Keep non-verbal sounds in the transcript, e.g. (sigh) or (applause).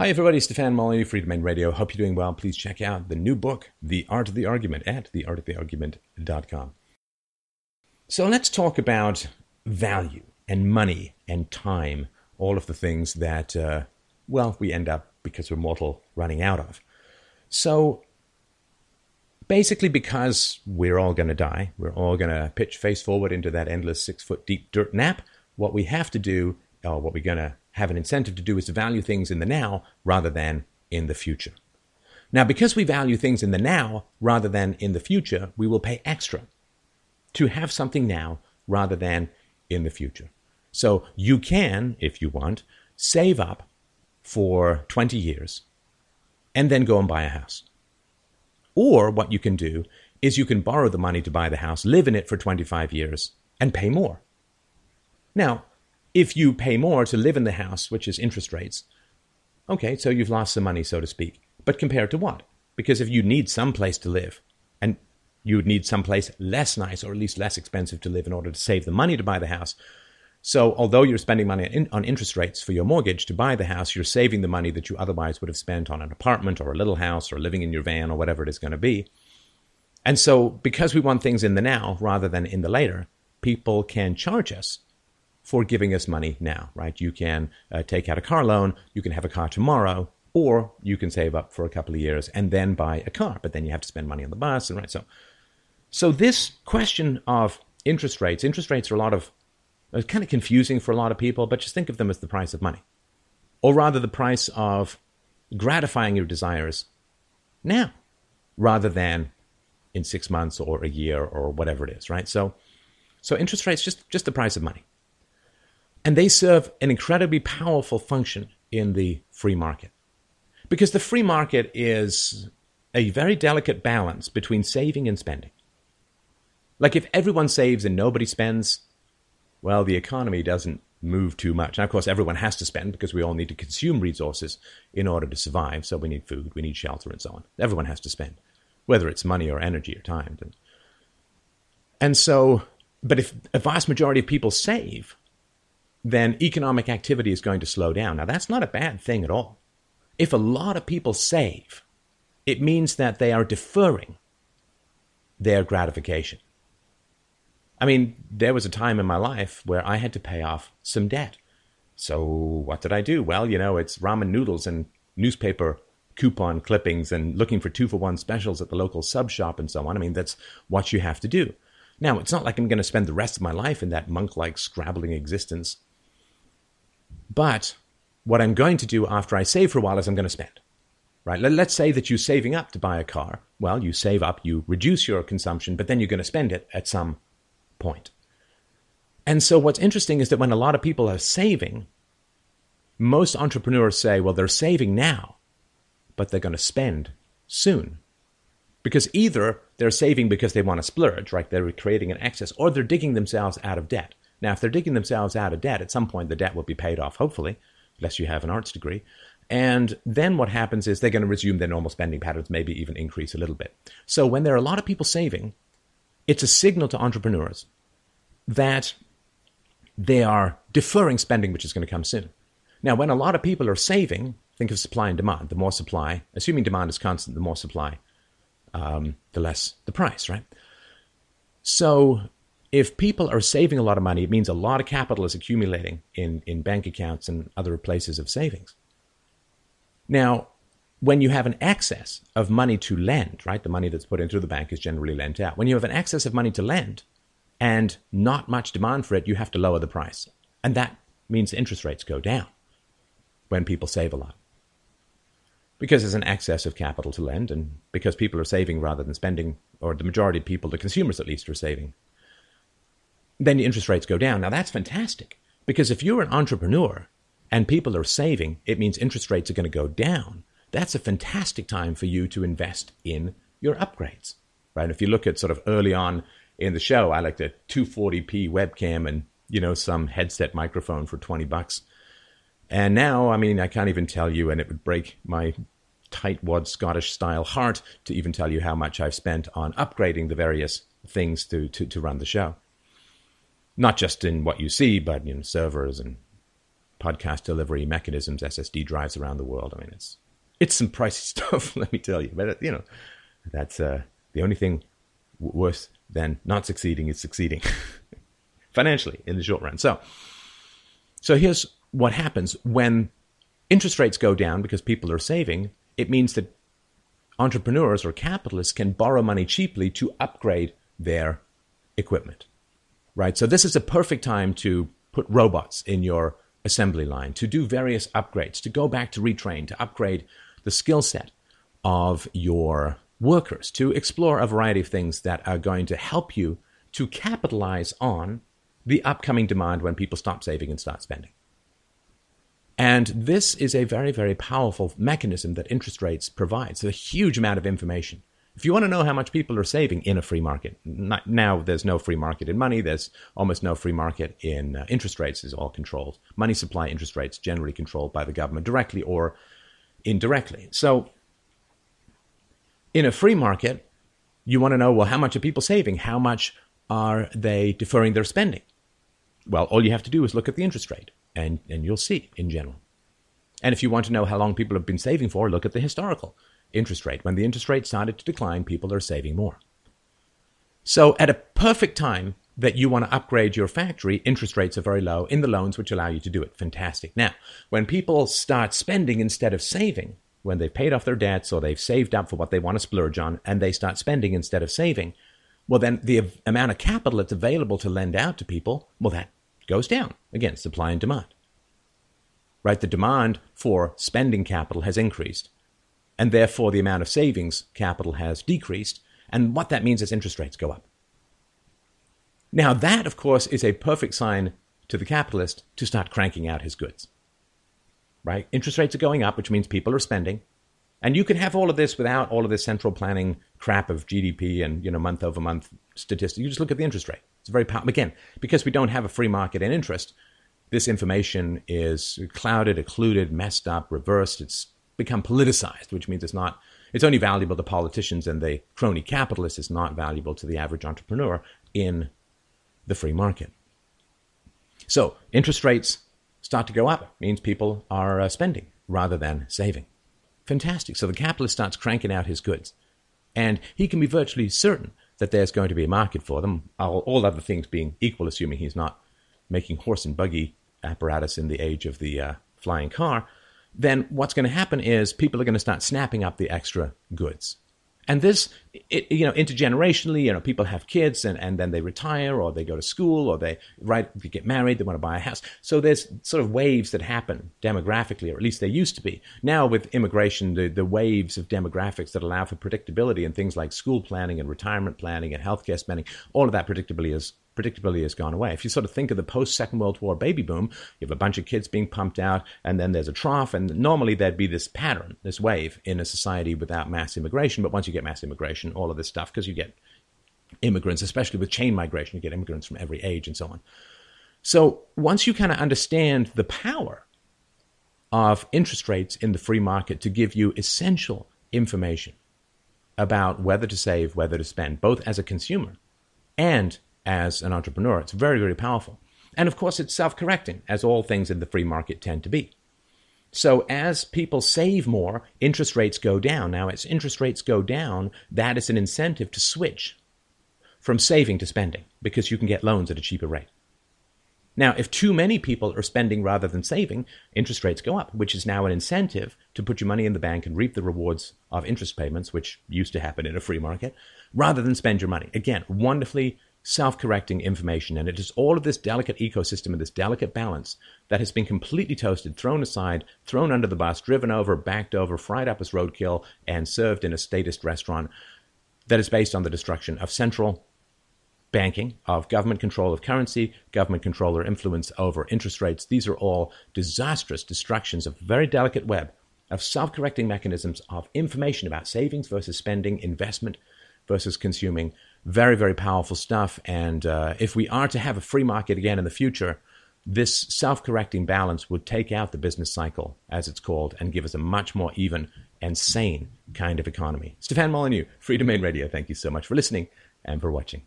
Hi, everybody. Stefan Molyneux, Freedomain Radio. Hope you're doing well. Please check out the new book, The Art of the Argument, at theartoftheargument.com. So let's talk about value and money and time, all of the things that, uh, well, we end up, because we're mortal, running out of. So basically, because we're all going to die, we're all going to pitch face forward into that endless six foot deep dirt nap, what we have to do, or what we're going to have an incentive to do is to value things in the now rather than in the future. Now, because we value things in the now rather than in the future, we will pay extra to have something now rather than in the future. So you can, if you want, save up for 20 years and then go and buy a house. Or what you can do is you can borrow the money to buy the house, live in it for 25 years, and pay more. Now, if you pay more to live in the house, which is interest rates, okay, so you've lost some money, so to speak. But compared to what? Because if you need some place to live, and you would need some place less nice or at least less expensive to live in order to save the money to buy the house. So, although you're spending money on interest rates for your mortgage to buy the house, you're saving the money that you otherwise would have spent on an apartment or a little house or living in your van or whatever it is going to be. And so, because we want things in the now rather than in the later, people can charge us for giving us money now, right? You can uh, take out a car loan, you can have a car tomorrow, or you can save up for a couple of years and then buy a car, but then you have to spend money on the bus, and right. So, so this question of interest rates, interest rates are a lot of it's kind of confusing for a lot of people, but just think of them as the price of money, or rather the price of gratifying your desires now, rather than in six months or a year or whatever it is, right? So, so interest rates just just the price of money. And they serve an incredibly powerful function in the free market. Because the free market is a very delicate balance between saving and spending. Like if everyone saves and nobody spends, well, the economy doesn't move too much. Now, of course, everyone has to spend because we all need to consume resources in order to survive. So we need food, we need shelter, and so on. Everyone has to spend, whether it's money or energy or time. And so, but if a vast majority of people save, then economic activity is going to slow down. Now, that's not a bad thing at all. If a lot of people save, it means that they are deferring their gratification. I mean, there was a time in my life where I had to pay off some debt. So, what did I do? Well, you know, it's ramen noodles and newspaper coupon clippings and looking for two for one specials at the local sub shop and so on. I mean, that's what you have to do. Now, it's not like I'm going to spend the rest of my life in that monk like scrabbling existence but what I'm going to do after I save for a while is I'm going to spend. Right? Let's say that you're saving up to buy a car. Well, you save up, you reduce your consumption, but then you're going to spend it at some point. And so what's interesting is that when a lot of people are saving, most entrepreneurs say, well, they're saving now, but they're going to spend soon. Because either they're saving because they want to splurge, right? They're creating an excess, or they're digging themselves out of debt. Now, if they're digging themselves out of debt, at some point the debt will be paid off, hopefully, unless you have an arts degree. And then what happens is they're going to resume their normal spending patterns, maybe even increase a little bit. So when there are a lot of people saving, it's a signal to entrepreneurs that they are deferring spending, which is going to come soon. Now, when a lot of people are saving, think of supply and demand. The more supply, assuming demand is constant, the more supply, um, the less the price, right? So if people are saving a lot of money, it means a lot of capital is accumulating in, in bank accounts and other places of savings. Now, when you have an excess of money to lend, right, the money that's put into the bank is generally lent out. When you have an excess of money to lend and not much demand for it, you have to lower the price. And that means interest rates go down when people save a lot. Because there's an excess of capital to lend, and because people are saving rather than spending, or the majority of people, the consumers at least, are saving then the interest rates go down. Now that's fantastic because if you're an entrepreneur and people are saving, it means interest rates are going to go down. That's a fantastic time for you to invest in your upgrades, right? If you look at sort of early on in the show, I liked a 240p webcam and you know some headset microphone for 20 bucks. And now, I mean, I can't even tell you, and it would break my tightwad Scottish style heart to even tell you how much I've spent on upgrading the various things to, to, to run the show not just in what you see, but in servers and podcast delivery mechanisms, SSD drives around the world. I mean, it's it's some pricey (laughs) stuff, let me tell you. But you know, that's uh, the only thing worse than not succeeding is succeeding (laughs) financially in the short run. So, so here's what happens when interest rates go down because people are saving. It means that entrepreneurs or capitalists can borrow money cheaply to upgrade their equipment. Right? So this is a perfect time to put robots in your assembly line, to do various upgrades, to go back to retrain, to upgrade the skill set of your workers, to explore a variety of things that are going to help you to capitalize on the upcoming demand when people stop saving and start spending. And this is a very, very powerful mechanism that interest rates provide. It's a huge amount of information. If you want to know how much people are saving in a free market, now there's no free market in money. There's almost no free market in uh, interest rates. is all controlled. Money supply interest rates generally controlled by the government directly or indirectly. So in a free market, you want to know, well, how much are people saving? How much are they deferring their spending? Well, all you have to do is look at the interest rate and, and you'll see in general. And if you want to know how long people have been saving for, look at the historical interest rate. When the interest rate started to decline, people are saving more. So, at a perfect time that you want to upgrade your factory, interest rates are very low in the loans, which allow you to do it. Fantastic. Now, when people start spending instead of saving, when they've paid off their debts or they've saved up for what they want to splurge on, and they start spending instead of saving, well, then the amount of capital that's available to lend out to people, well, that goes down. Again, supply and demand. Right? The demand for spending capital has increased, and therefore the amount of savings capital has decreased. And what that means is interest rates go up. Now, that, of course, is a perfect sign to the capitalist to start cranking out his goods. Right? Interest rates are going up, which means people are spending. And you can have all of this without all of this central planning crap of GDP and you know month over month statistics. You just look at the interest rate. It's very powerful. Again, because we don't have a free market in interest, this information is clouded, occluded, messed up, reversed. It's become politicized, which means it's not. It's only valuable to politicians and the crony capitalists. It's not valuable to the average entrepreneur in the free market. So interest rates start to go up. It means people are uh, spending rather than saving. Fantastic. So the capitalist starts cranking out his goods. And he can be virtually certain that there's going to be a market for them, all, all other things being equal, assuming he's not making horse and buggy apparatus in the age of the uh, flying car. Then what's going to happen is people are going to start snapping up the extra goods. And this, it, you know, intergenerationally, you know, people have kids and, and then they retire or they go to school or they, right, they get married, they want to buy a house. So there's sort of waves that happen demographically, or at least they used to be. Now with immigration, the, the waves of demographics that allow for predictability and things like school planning and retirement planning and healthcare spending, all of that predictability is predictability has gone away. If you sort of think of the post Second World War baby boom, you have a bunch of kids being pumped out, and then there's a trough, and normally there'd be this pattern, this wave in a society without mass immigration. But once you get mass immigration, all of this stuff, because you get immigrants, especially with chain migration, you get immigrants from every age and so on. So once you kind of understand the power of interest rates in the free market to give you essential information about whether to save, whether to spend, both as a consumer and as an entrepreneur. It's very, very powerful. And of course, it's self correcting, as all things in the free market tend to be. So as people save more, interest rates go down. Now, as interest rates go down, that is an incentive to switch from saving to spending because you can get loans at a cheaper rate. Now, if too many people are spending rather than saving, interest rates go up, which is now an incentive to put your money in the bank and reap the rewards of interest payments, which used to happen in a free market, rather than spend your money. Again, wonderfully self correcting information. And it is all of this delicate ecosystem and this delicate balance that has been completely toasted, thrown aside, thrown under the bus, driven over, backed over, fried up as roadkill, and served in a statist restaurant that is based on the destruction of central banking, of government control of currency, government control or influence over interest rates. These are all disastrous destructions of a very delicate web of self correcting mechanisms of information about savings versus spending, investment versus consuming very, very powerful stuff. And uh, if we are to have a free market again in the future, this self correcting balance would take out the business cycle, as it's called, and give us a much more even and sane kind of economy. Stefan Molyneux, Freedomain Radio, thank you so much for listening and for watching.